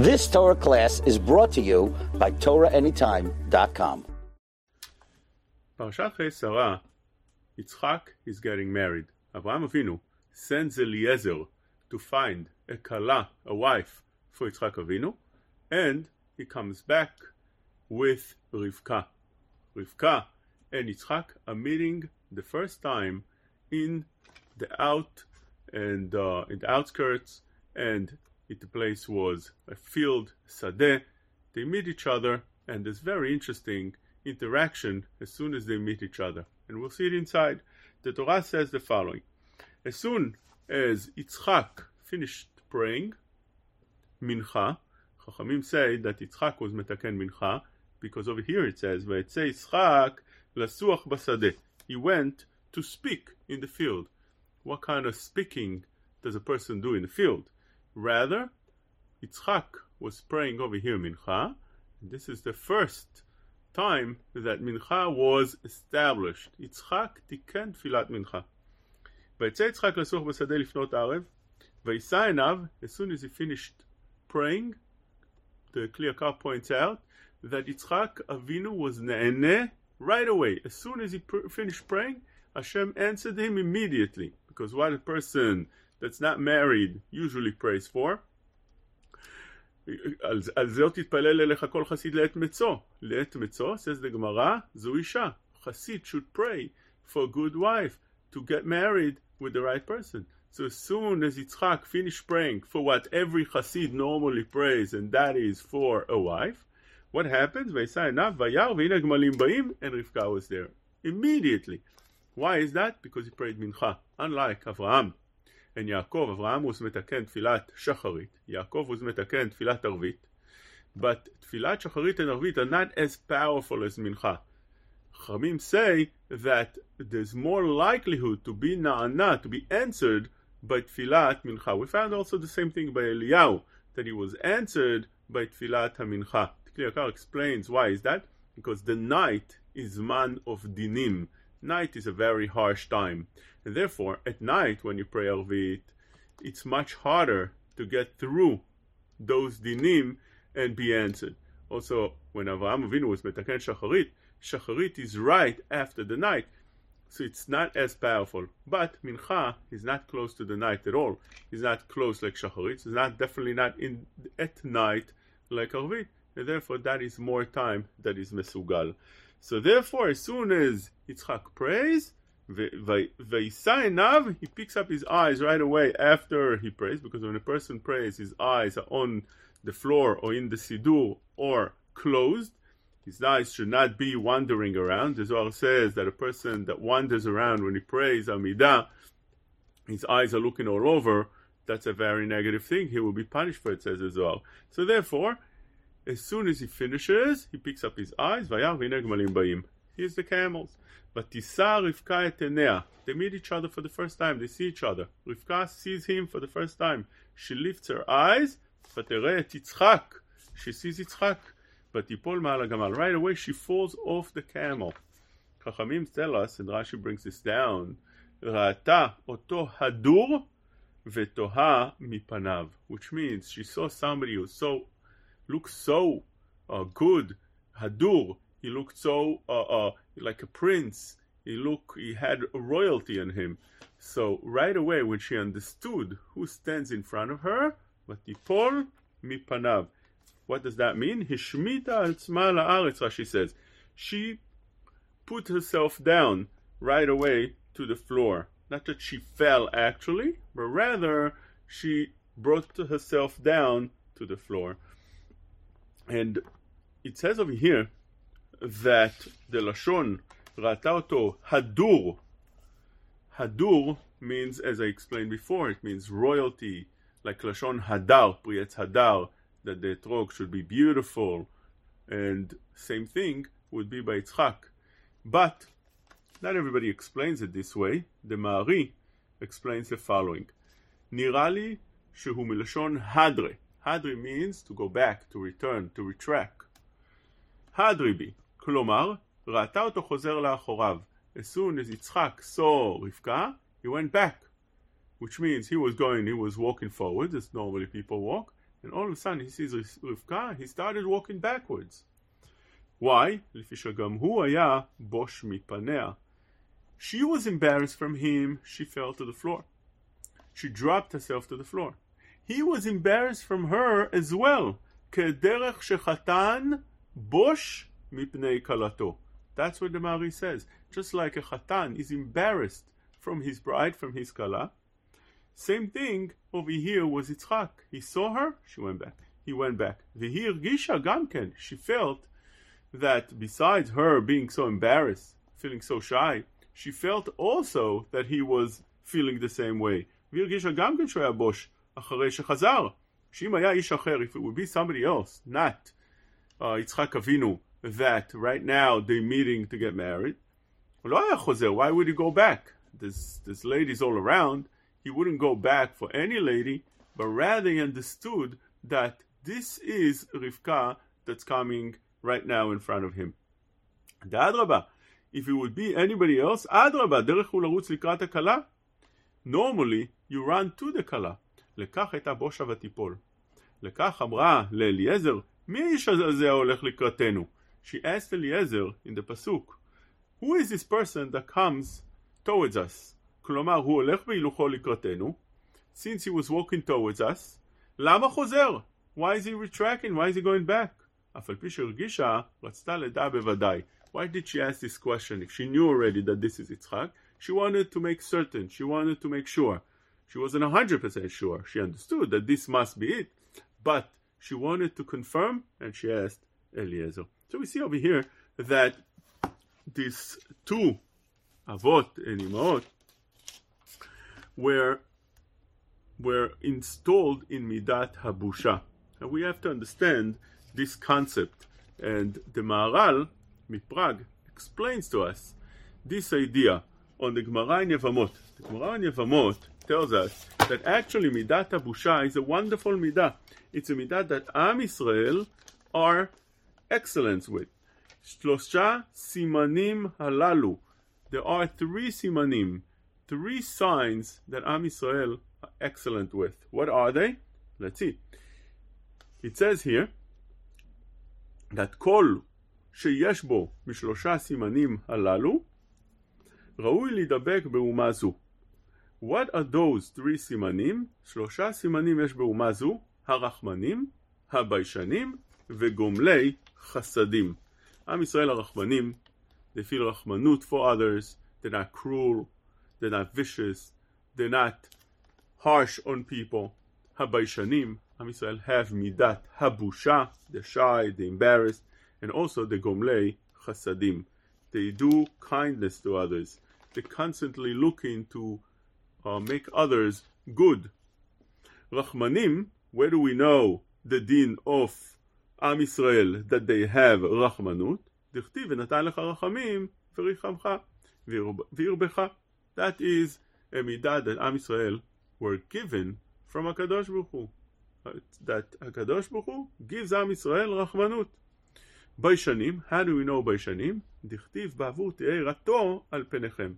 This Torah class is brought to you by TorahAnytime.com. Parashat Sarah, Yitzchak is getting married. Avraham Avinu sends Eliezer to find a kala, a wife, for Yitzchak Avinu, and he comes back with Rivka. Rivka and Yitzchak are meeting the first time in the out and uh, in the outskirts and the place was a field, sadeh. They meet each other, and there's very interesting interaction as soon as they meet each other. And we'll see it inside. The Torah says the following As soon as Yitzchak finished praying, Mincha, Chachamim say that Yitzchak was metaken Mincha, because over here it says, Vayetze Yitzchak lasuach basadeh. He went to speak in the field. What kind of speaking does a person do in the field? Rather, Yitzchak was praying over here Mincha. This is the first time that Mincha was established. Yitzchak תיקן תפילת מנחה. ויצא יצחק לסוך בשדה לפנות ערב, ויישא עיניו, as soon as he finished praying, the Kli Yakar points out, that Yitzchak Avinu was ne'ene right away. As soon as he pr- finished praying, Hashem answered him immediately. Because while a person that's not married usually prays for, על, על זה עוד תתפלל אליך כל חסיד לעת מצוא. לעת מצוא, says the Gemara, זו אישה. חסיד should pray for a good wife to get married with the right person. So as soon as Yitzchak finished praying for what every Chassid normally prays, and that is for a wife, what happens? וישא עיניו, וירא, והנה הגמלים באים, and Rivka was there. Immediately. Why is that? Because he prayed mincha. Unlike Avraham and Yaakov, Avraham was מתקן תפילת שחרית. Yaakov was מתקן תפילת ערבית. But תפילת שחרית and ערבית are not as powerful as mincha. Chamim say that there's more likelihood to be na'ana, to be answered by tfilat mincha. We found also the same thing by Eliyahu, that he was answered by tfilat mincha. Tikli explains why is that? Because the night is man of dinim. Night is a very harsh time. And therefore, at night when you pray Arvit, it's much harder to get through those dinim and be answered. Also, when Avraham Avinu was metaken shacharit, shacharit is right after the night, so it's not as powerful. But mincha is not close to the night at all. It's not close like shacharit. It's not definitely not in at night like arvit, and therefore that is more time that is mesugal. So therefore, as soon as Yitzchak prays, Vayisa he picks up his eyes right away after he prays, because when a person prays, his eyes are on the floor or in the siddur or closed. His eyes should not be wandering around. The Zohar says that a person that wanders around when he prays Amidah, his eyes are looking all over. That's a very negative thing. He will be punished for it, says the Zohar. So therefore, as soon as he finishes, he picks up his eyes. Vayar v'iner gmalim ba'im. Here's the camels. But Tisa Rivka et Enea. They meet each other for the first time. They see each other. Rivka sees him for the first time. She lifts her eyes. ותראה את יצחק. She sees Yitzchak. But תיפול מעל הגמל. Right away she falls off the camel. חכמים tell us, and Rashi brings this down, ראתה אותו הדור ותוהה מפניו. Which means she saw somebody who so uh, looked so uh, good. Hadur, he looked so uh, like a prince. He looked, he had royalty in him. So right away, when she understood who stands in front of her, Vatipol mipanav. What does that mean? Hishmita atzma la'aretz, she says. She put herself down right away to the floor. Not that she fell actually, but rather she brought herself down to the floor. And it says over here that the Lashon ראתה אותו הdur. Hadur means, as I explained before, it means royalty, like Lashon Hadar, Priyetz Hadar, that the etrog should be beautiful, and same thing would be by Yitzchak. But not everybody explains it this way. The Ma'ari explains the following: נראה לי שהוא מלשון hadre. Hadri means to go back, to return, to retract. hadri בי, כלומר, ראתה אותו חוזר לאחוריו. As soon as Yitzchak saw Rivka, he went back, which means he was going, he was walking forward, as normally people walk, And all of a sudden he sees Rivka, he started walking backwards. Why? לפי שגם הוא היה בוש מפניה. She was embarrassed from him, she fell to the floor. She dropped herself to the floor. He was embarrassed from her as well. כדרך שחתן בוש מפני כלתו. That's what the Mari says. Just like a chatan is embarrassed from his bride, from his kala. Same thing over here was Yitzchak. He saw her, she went back. He went back. V'hi gisha gamken. She felt that besides her being so embarrassed, feeling so shy, she felt also that he was feeling the same way. והרגישה גם כן שהוא היה בוש אחרי שחזר. שאם היה איש אחר, if it would be somebody else, not uh, יצחק אבינו, that right now they're meeting to get married, לא היה חוזר, why would he go back? There's, there's ladies all around, he wouldn't go back for any lady, but rather he understood that this is Rivka that's coming right now in front of him. דאדרבה, if it would be anybody else, אדרבה, דרך הוא לרוץ לקראת הכלה. Normally, you run to the כלה. לכך הייתה בושה ותיפול. לכך אמרה לאליעזר, מי האיש הזה ההולך לקראתנו? She asked Eliezer in the pasuk, Who is this person that comes towards us? כלומר, הוא הולך בהילוכו לקראתנו, since he was walking towards us, למה חוזר? Why is he retracting? Why is he going back? אף על פי שהרגישה, רצתה לדע בוודאי. Why did she ask this question if she knew already that this is Yitzchak? She wanted to make certain, she wanted to make sure. She wasn't 100% sure. She understood that this must be it, but she wanted to confirm and she asked Eliezer. So we see over here that these two Avot and Imaot were, were installed in Midat Habusha. And we have to understand this concept. And the Maharal, Miprag, explains to us this idea on the Gemara in. The Gemara in tells us that actually Midat Habusha is a wonderful Midah. It's a Midah that Am Israel are excellence with. Shlosha simanim halalu. There are three simanim, three signs that Am Israel are excellent with. What are they? Let's see. It says here that כל שיש בו משלושה סימנים הללו, ראוי להידבק באומה זו. What are those three סימנים? שלושה סימנים יש באומה זו, הרחמנים, הביישנים וגומלי חסדים. עם ישראל הרחמנים, they feel רחמנות for others, they're not cruel, they're not vicious, they're not harsh on people. הביישנים, עם ישראל have מידת הבושה, they're shy, they're embarrassed, and also the gomlei chasadim. They do kindness to others. They're constantly looking to uh, make others good. Rachmanim, where do we know the din of Am Israel that they have רחמנות? דכתיב ונתן לך רחמים וריחמך וירבך. That is a midah that Am Israel were given from HaKadosh Baruch Hu. That HaKadosh Baruch Hu gives Am Israel רחמנות. ביישנים, how do we know ביישנים? דכתיב בעבור תהיה יראתו על פניכם.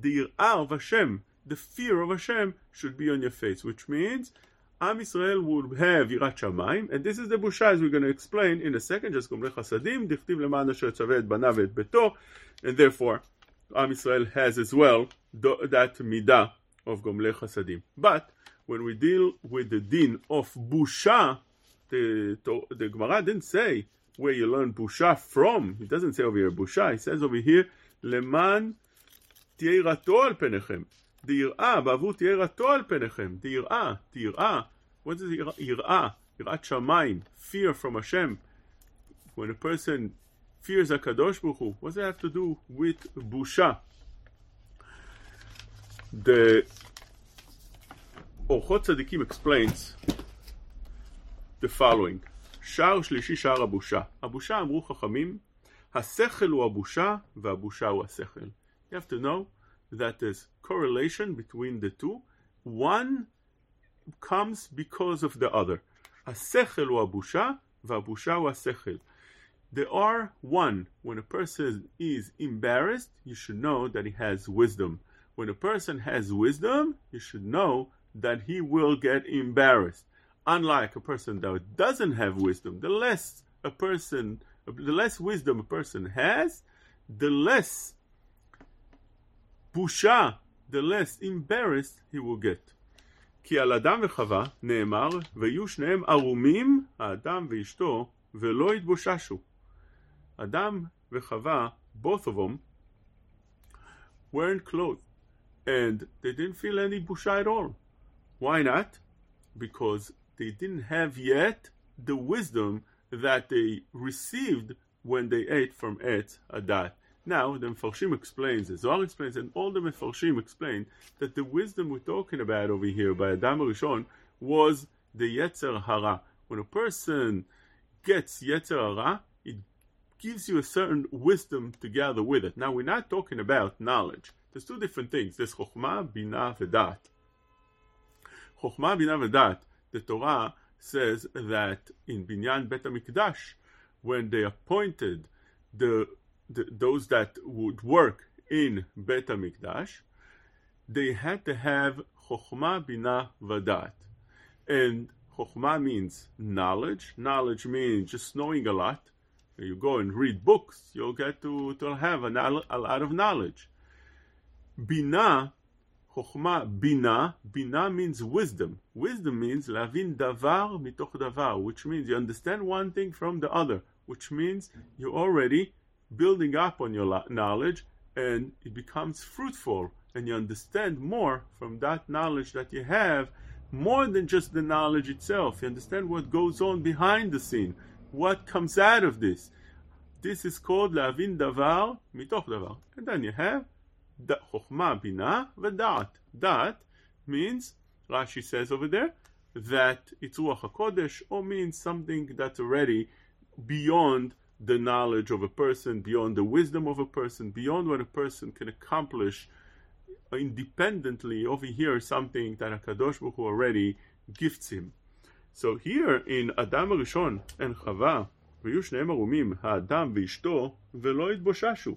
The יראה of Hashem, the fear of Hashem should be on your face, which means Am Israel will have Yirat Shamayim, and this is the busha as we're going to explain in a second, just Gomre Chasadim, Dichtiv Leman Asher Tzavet Banav Beto, and therefore Am Israel has as well that midah of Gomle Chasadim. But when we deal with the din of busha, the, the Gemara didn't say where you learn busha from. It doesn't say over here busha. It says over here leman tierato penechem. דיראה, בעבור תהיה יראתו על פניכם. דיראה, תיראה. What is יראה? יראת שמיים. Fear from Hashem. When a person fears HaKadosh Baruch Hu, what does that have to do with busha? The Orchot Tzadikim explains the following. שער שלישי שער הבושה. הבושה אמרו חכמים, השכל הוא הבושה והבושה הוא השכל. You have to know that there's correlation between the two. One comes because of the other. השכל הוא הבושה והבושה הוא השכל. They are one. When a person is embarrassed, you should know that he has wisdom. When a person has wisdom, you should know that he will get embarrassed. unlike a person that doesn't have wisdom, the less a person, the less wisdom a person has, the less busha, the less embarrassed he will get. כי על אדם וחווה נאמר, ויהיו שניהם ערומים, האדם ואשתו, ולא יתבוששו. אדם וחווה, both of them, weren't clothed, and they didn't feel any busha at all. Why not? Because they didn't have yet the wisdom that they received when they ate from Et Adat. Now, the Mefarshim explains, the Zohar explains, and all the Mefarshim explain that the wisdom we're talking about over here by Adam Rishon was the Yetzer Hara. When a person gets Yetzer Hara, it gives you a certain wisdom together with it. Now, we're not talking about knowledge. There's two different things. There's Chokhmah, Binah, Vedat. Chokhmah, Binah, Vedat. The Torah says that in Binyan Bet HaMikdash, when they appointed the the, those that would work in Bet HaMikdash, they had to have Chokhmah, Binah, Vadat. And Chokhmah means knowledge. Knowledge means just knowing a lot. You go and read books, you'll get to, to have a, a lot of knowledge. Binah, Chokhmah, Binah, Binah means wisdom. Wisdom means lavin davar mitoch davar, which means you understand one thing from the other, which means you already building up on your knowledge and it becomes fruitful and you understand more from that knowledge that you have more than just the knowledge itself you understand what goes on behind the scene what comes out of this this is called להבין דבר מתוך דבר and then you have חוכמה, בינה ודעת דעת means Rashi says over there that it's Ruach HaKodesh or means something that's already beyond the knowledge of a person, beyond the wisdom of a person, beyond what a person can accomplish independently over here, something that Hakadosh Baruch Hu already gifts him. So here in Adam Rishon and Chava, ויהיו שניהם ערומים, האדם ואשתו, ולא יתבוששו.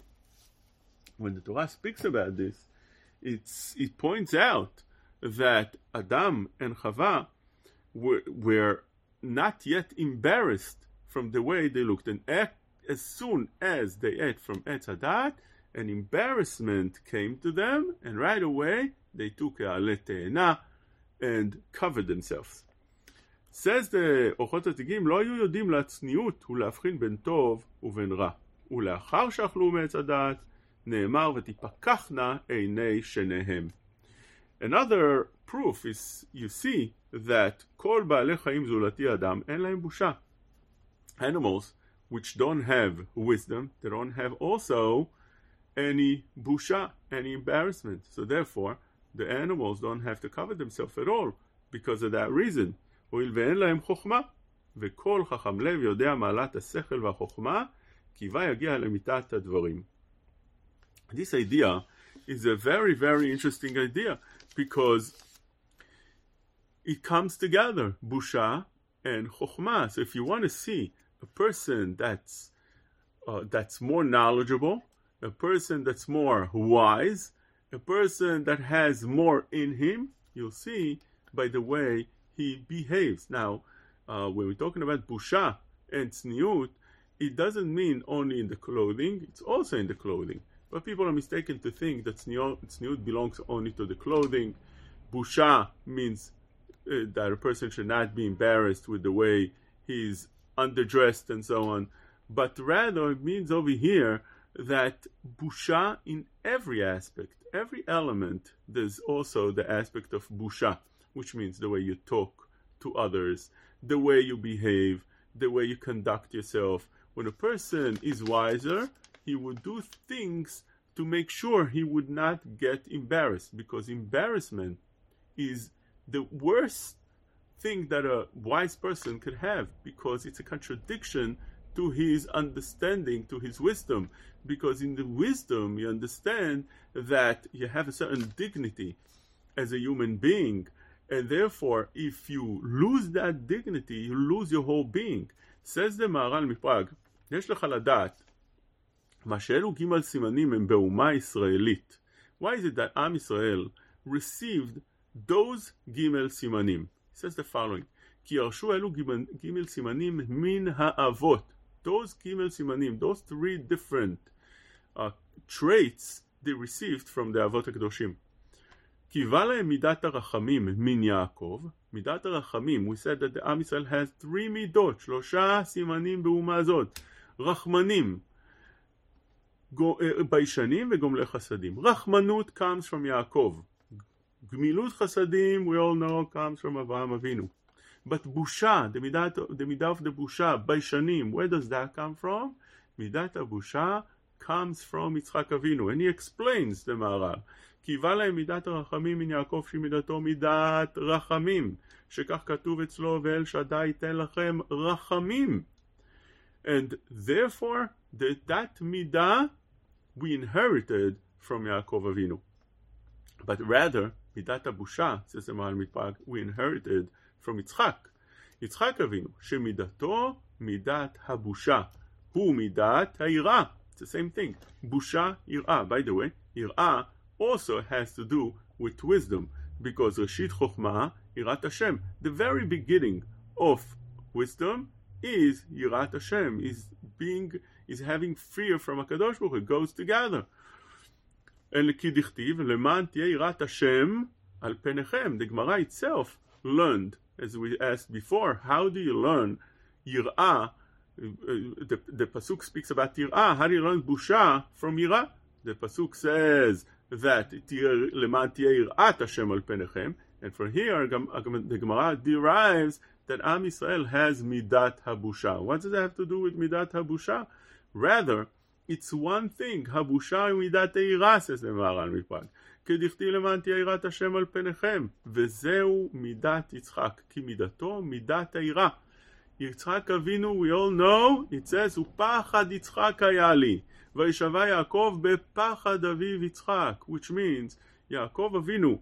When the Torah speaks about this, it's, it points out that Adam and Chava were, were not yet embarrassed from the way they looked. And as soon as they ate from Etz Hadat, an embarrassment came to them, and right away they took a letena and covered themselves. says the אורחות צדיקים לא היו יודעים להצניעות ולהבחין בין טוב ובין רע. ולאחר שאכלו מעץ הדעת, נאמר ותפקחנה עיני שניהם. Another proof is you see that כל בעלי חיים זולתי אדם אין להם בושה animals which don't have wisdom, they don't have also any busha, any embarrassment. So therefore, the animals don't have to cover themselves at all because of that reason. הואיל ואין להם חוכמה, וכל חכם לב יודע מעלת השכל והחוכמה, יגיע למיתת הדברים. This idea is a very, very interesting idea because it comes together, busha and chokhmah. So if you want to see a person that's uh, that's more knowledgeable, a person that's more wise, a person that has more in him. You'll see by the way he behaves. Now, uh, when we're talking about busha and tzniut, it doesn't mean only in the clothing; it's also in the clothing. But people are mistaken to think that tzniut belongs only to the clothing. Busha means uh, that a person should not be embarrassed with the way he's underdressed and so on, but rather it means over here that busha in every aspect, every element, there's also the aspect of busha, which means the way you talk to others, the way you behave, the way you conduct yourself. When a person is wiser, he would do things to make sure he would not get embarrassed because embarrassment is the worst thing that a wise person could have because it's a contradiction to his understanding, to his wisdom. Because in the wisdom, you understand that you have a certain dignity as a human being. And therefore, if you lose that dignity, you lose your whole being. Says the Maharal מפראג, יש לך לדעת, מה שאלו ג' סימנים הם באומה ישראלית. Why is it that עם ישראל received those ג' סימנים? says the following: כי ירשו אלו ג' סימנים מן האבות. Those ג' סימנים, those three different uh, traits they received from the אבות הקדושים. קיווה להם מידת הרחמים מן יעקב, מידת הרחמים, we said that the עם ישראל has three מידות, שלושה סימנים באומה הזאת, רחמנים, ביישנים וגומלי חסדים. רחמנות comes from יעקב, גמילות חסדים, we all know, comes from אברהם אבינו. But בושה, the מידה, the מידה of the בושה, ביישנים, where does that come from? מידת הבושה comes from יצחק אבינו, and he explains the מהר"ל. קיווה להם מידת הרחמים מן יעקב שהיא מידתו מידת רחמים, שכך כתוב אצלו ואל שדי ייתן לכם רחמים. And therefore, that, that מידה we inherited from יעקב אבינו. But rather, מידת הבושה, says the מהר"ל מתפרק, we inherited from יצחק. יצחק אבינו, שמידתו מידת הבושה, הוא מידת היראה. It's the same thing. בושה, יראה. By the way, יראה also has to do with wisdom, because ראשית חוכמה, יראת השם. The very beginning of wisdom is יראת השם, is being, is having fear from הקדוש ברוך הוא, it goes together. And ki dichtiv, leman tie irat Hashem al penechem. The Gemara itself learned, as we asked before, how do you learn yirah? Uh, the, the pasuk speaks about yirah. How do you learn busha from yirah? The pasuk says that leman tie irat Hashem al penechem. And from here, the Gemara derives that Am Israel has midat habusha. What does that have to do with midat habusha? Rather, it's one thing, habusha midat היראה, says the מהר"ל מפראג. כדכתיב למען תהיה יראת השם על פניכם, וזהו מידת יצחק, כי מידתו מידת היראה. יצחק אבינו, we all know, it says, ופחד יצחק היה לי. וישבע יעקב בפחד אביו יצחק, which means יעקב אבינו,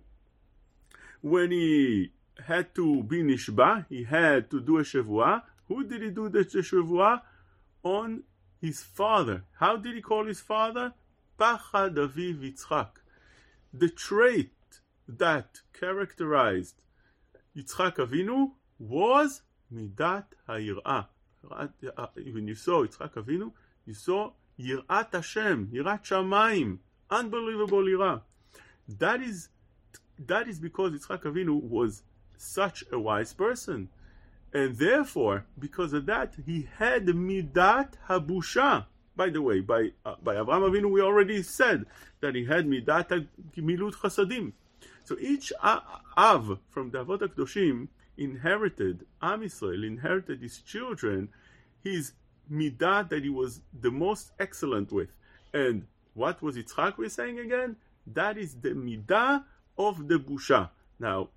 when he had to be nishba, he had to do a shavua. Who did he do the shavua? On his father. How did he call his father? Pachad aviv Yitzchak. The trait that characterized Yitzchak Avinu was midat ha'ir'ah. When you saw Yitzchak Avinu, you saw Yirat Hashem, Yirat Shamayim, unbelievable Yirah. That is, that is because Yitzchak Avinu was such a wise person. And therefore, because of that, he had Midat Habusha. By the way, by, uh, by Avraham Avinu, we already said that he had Midat Milut Chasadim. So each Av from the Avot HaKdoshim inherited, Am Yisrael inherited his children, his midat that he was the most excellent with. And what was Yitzchak we're saying again? That is the midah of the busha. Now,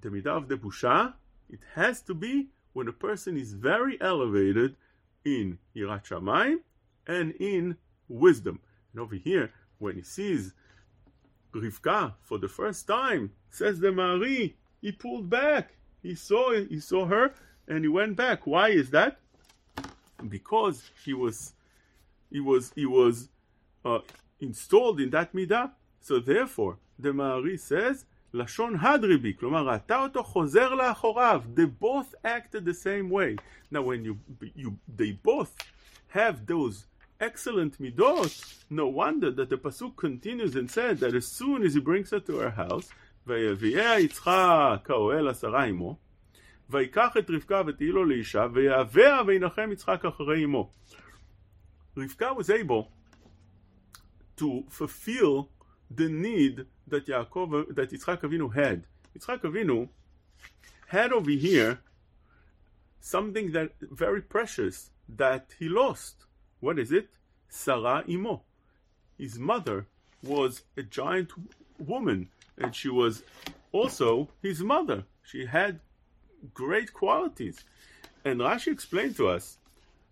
the midah of the busha, it has to be when a person is very elevated in Yirat Shamayim and in wisdom. And over here, when he sees Rivka for the first time, says the Mari, he pulled back. He saw he saw her and he went back. Why is that? because he was he was he was uh, installed in that midah. So therefore, the Ma'ari says, לשון הדריבי, כלומר ראתה אותו חוזר לאחוריו. They both acted the same way. Now when you, you they both have those excellent midot, no wonder that the pasuk continues and said that as soon as he brings her to her house, ויביאה יצחק האוהל עשרה עמו, ויקח את רבקה ותהי לו לאישה, ויהווה וינחם יצחק אחרי אמו. רבקה was able to fulfill the need that Yaakov, that Yitzchak Avinu had. Yitzchak Avinu had over here something that very precious that he lost. What is it? Sarah Imo. His mother was a giant woman, and she was also his mother. She had great qualities. And Rashi explained to us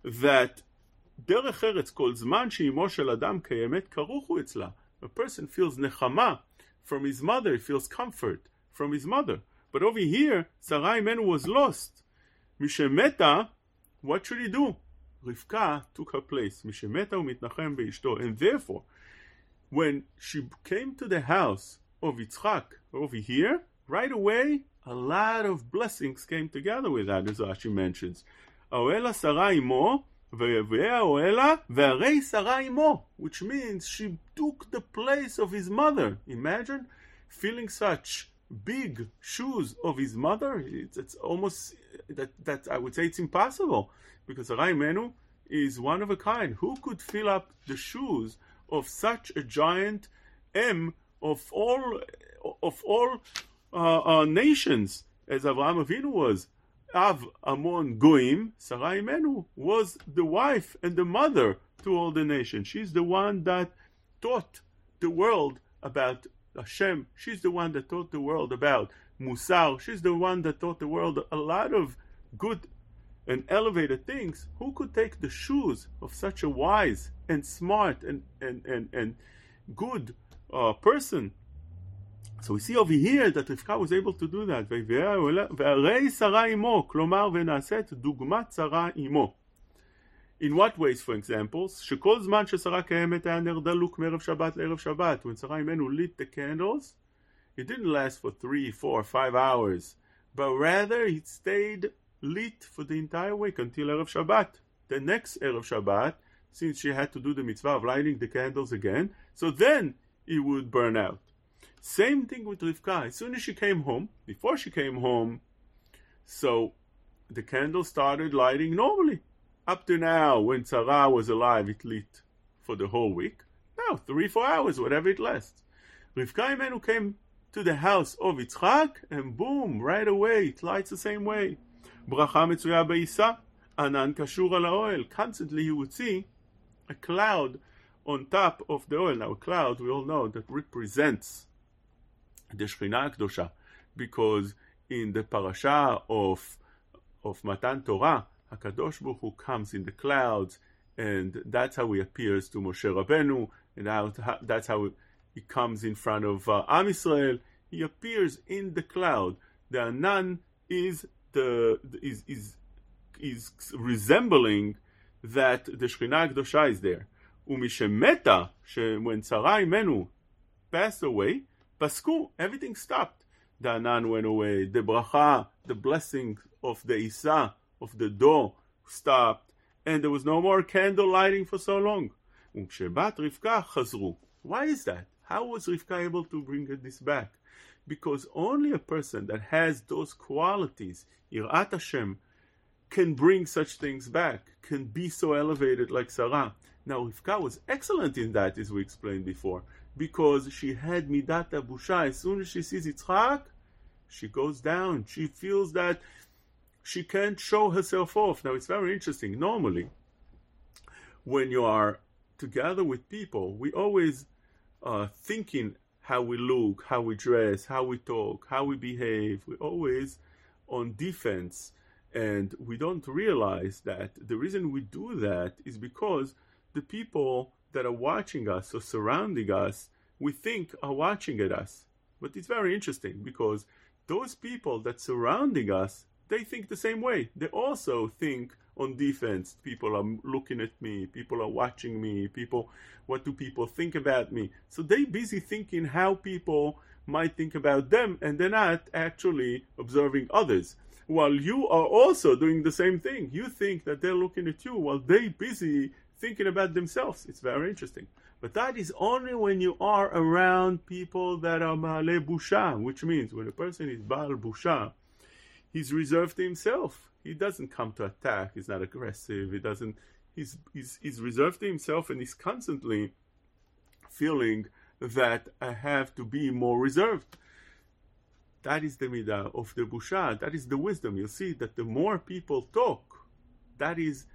that דרך ארץ כל זמן שאימו של אדם קיימת, כרוך הוא אצלה. A person feels נחמה from his mother. He feels comfort from his mother. But over here, Sarai Menu was lost. Mishemeta, what should he do? Rivka took her place. Mishemeta umitnachem beishto. And therefore, when she came to the house of Yitzchak over here, right away, a lot of blessings came together with that, as Rashi mentions. Aoela Sarai mo, which means she took the place of his mother. Imagine feeling such big shoes of his mother. It's, it's almost that that I would say it's impossible because Sarah Imenu is one of a kind. Who could fill up the shoes of such a giant M of all of all uh, uh, nations as Avraham Avinu was? Av Amon Goim, Sarai Imenu was the wife and the mother to all the nations. She's the one that taught the world about Hashem. She's the one that taught the world about Musar. She's the one that taught the world a lot of good and elevated things. Who could take the shoes of such a wise and smart and, and, and, and good uh, person? So we see over here that Rivka was able to do that. והרי שרה עמו, כלומר ונעשית דוגמת שרה עמו. In what ways, for example? שכל זמן ששרה קיימת היה נר דלוק מערב שבת לערב שבת. When שרה אימנו lit the candles, it didn't last for three, four, five hours, but rather it stayed lit for the entire week until Erev Shabbat. The next Erev Shabbat, since she had to do the mitzvah of lighting the candles again, so then it would burn out. Same thing with Rivka. As soon as she came home, before she came home, so the candle started lighting normally. Up to now, when Sarah was alive, it lit for the whole week. Now, three, four hours, whatever it lasts. Rivka Imenu came to the house of Yitzchak, and boom, right away, it lights the same way. Bracha metzuyah Beisa, Anan Kashur laoil. oil. Constantly you would see a cloud on top of the oil. Now, a cloud, we all know, that represents the Shekhinah Kedosha, because in the parasha of, of Matan Torah, HaKadosh Baruch Hu comes in the clouds, and that's how he appears to Moshe Rabbeinu, and that's how he comes in front of uh, Am Yisrael. He appears in the cloud. The Anan is the is is is resembling that the Shekhinah Kedosha is there. Umishemeta, when Sarai Menu passed away, Pasku, everything stopped. The Anan went away. The bracha, the blessing of the Isa, of the door, stopped. And there was no more candle lighting for so long. Why is that? How was Rivka able to bring this back? Because only a person that has those qualities Yirat Hashem, can bring such things back, can be so elevated like Sarah. Now, Rivka was excellent in that, as we explained before, because she had Midat Busha. As soon as she sees Yitzchak, she goes down. She feels that she can't show herself off. Now, it's very interesting. Normally, when you are together with people, we always uh, thinking how we look, how we dress, how we talk, how we behave. We're always on defense. And we don't realize that the reason we do that is because the people that are watching us or surrounding us, we think are watching at us. But it's very interesting because those people that surrounding us, they think the same way. They also think on defense. People are looking at me. People are watching me. People, what do people think about me? So they busy thinking how people might think about them and they're not actually observing others. While you are also doing the same thing. You think that they're looking at you while they busy thinking about themselves. It's very interesting. But that is only when you are around people that are Ma'ale Busha, which means when a person is Baal Busha, he's reserved to himself. He doesn't come to attack, he's not aggressive, he doesn't he's he's, he's reserved to himself and he's constantly feeling that I have to be more reserved. That is the midah of the busha. That is the wisdom. You see that the more people talk, that is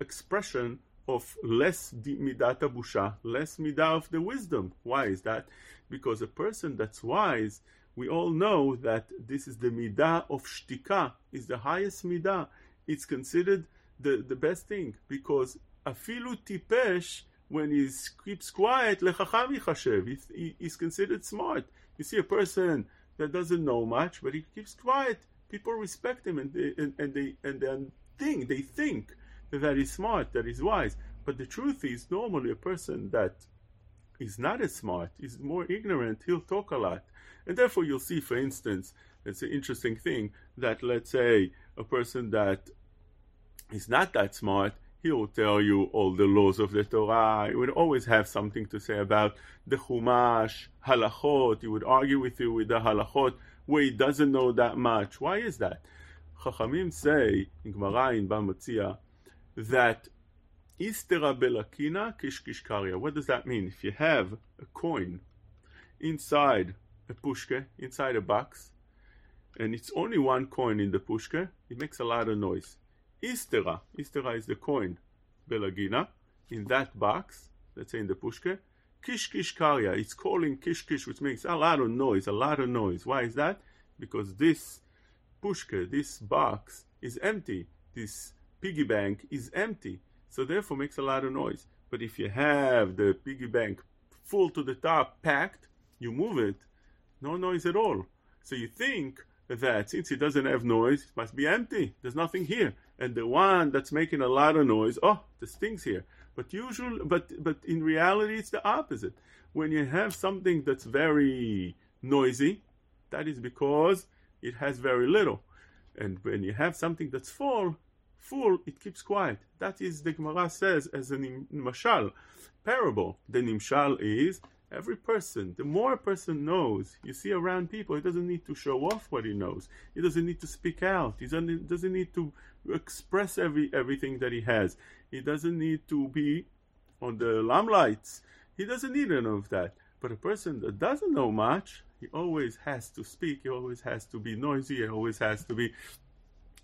expression of less midata busha, less midah of the wisdom. Why is that? Because a person that's wise, we all know that this is the midah of shtika, is the highest midah. It's considered the, the best thing because afilu tipesh when he keeps quiet, lechacham yichashev. He, he's considered smart. You see a person that doesn't know much, but he keeps quiet. People respect him, and they and, and they and they think they think that he's smart, that is wise. But the truth is, normally a person that is not as smart, is more ignorant, he'll talk a lot. And therefore, you'll see, for instance, It's an interesting thing that, let's say, a person that is not that smart, he will tell you all the laws of the Torah. He would always have something to say about the Chumash, halachot. He would argue with you with the halachot where he doesn't know that much. Why is that? Chachamim say in Gemara in Bava Metzia that Istera belakina kishkishkaria. What does that mean? If you have a coin inside a pushke, inside a box, and it's only one coin in the pushke, it makes a lot of noise. Istera, Istera is the coin, Belagina, in that box, let's say in the pushke, Kish Kish Karya, it's calling Kish Kish, which makes a lot of noise, a lot of noise. Why is that? Because this pushke, this box, is empty. This piggy bank is empty. So therefore makes a lot of noise. But if you have the piggy bank full to the top, packed, you move it, no noise at all. So you think that since it doesn't have noise, it must be empty. There's nothing here. And the one that's making a lot of noise, oh, there's things here. But usually, but but in reality, it's the opposite. When you have something that's very noisy, that is because it has very little. And when you have something that's full, full, it keeps quiet. That is the Gemara says as a mashal parable. The nimshal is Every person, the more a person knows, you see around people, he doesn't need to show off what he knows. He doesn't need to speak out. He doesn't, doesn't need to express every everything that he has. He doesn't need to be on the limelights. He doesn't need any of that. But a person that doesn't know much, he always has to speak. He always has to be noisy. He always has to be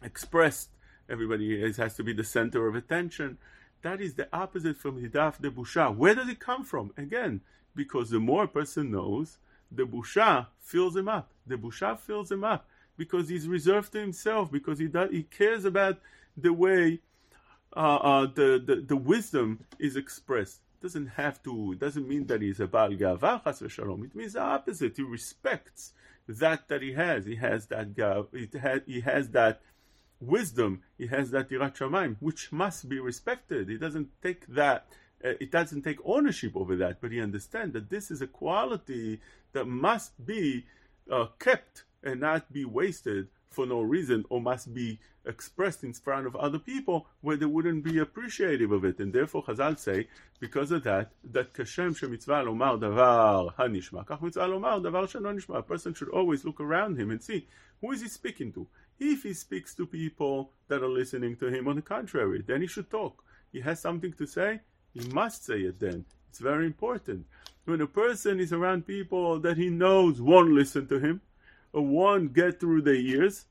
expressed. Everybody has to be the center of attention. That is the opposite from hidaf de busha. Where does it come from? Again, because the more a person knows, the busha fills him up. The busha fills him up because he's reserved to himself, because he does, he cares about the way uh, uh, the, the, the wisdom is expressed. It doesn't have to. It doesn't mean that he's a bal gavach v'shalom. It means the opposite. He respects that that he has. He has that gav. He has that wisdom. He has that yirat shamayim, which must be respected. He doesn't take that uh, it doesn't take ownership over that, but he understands that this is a quality that must be uh, kept and not be wasted for no reason or must be expressed in front of other people where they wouldn't be appreciative of it. And therefore Chazal say, because of that, that kashem shemitzvah lomar davar hanishma, kach mitzvah lomar davar sheno nishma. A person should always look around him and see, who is he speaking to? If he speaks to people that are listening to him, on the contrary, then he should talk. He has something to say, he must say it then. It's very important. When a person is around people that he knows won't listen to him or won't get through their ears,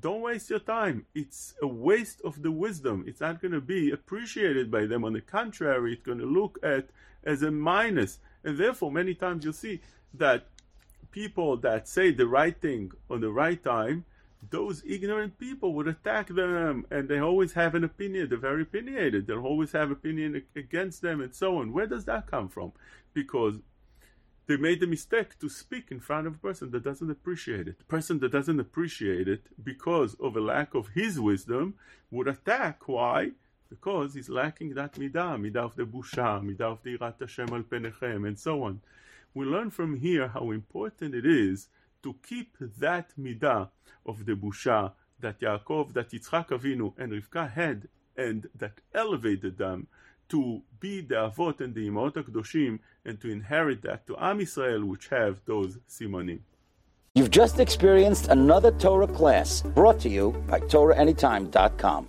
don't waste your time. It's a waste of the wisdom. It's not going to be appreciated by them. On the contrary, it's going to look at as a minus. And therefore, many times you'll see that people that say the right thing on the right time those ignorant people would attack them and they always have an opinion they're very opinionated they'll always have opinion against them and so on where does that come from because they made the mistake to speak in front of a person that doesn't appreciate it. The person that doesn't appreciate it because of a lack of his wisdom would attack. Why? Because he's lacking that midah, midah of the busha, midah of the irat Hashem al penechem, and so on. We learn from here how important it is to keep that midah of the busha that Yaakov, that Yitzchak Avinu and Rivka had, and that elevated them to be the Avot and the Imaot HaKadoshim, and to inherit that to Am Yisrael, which have those simonim. You've just experienced another Torah class brought to you by TorahAnytime.com.